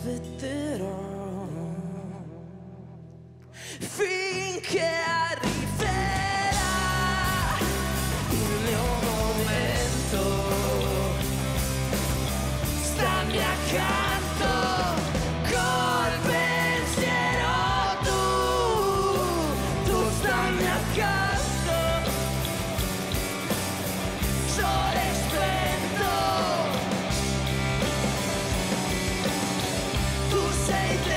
aspetterò finché arriverà il mio momento. Stammi a casa. take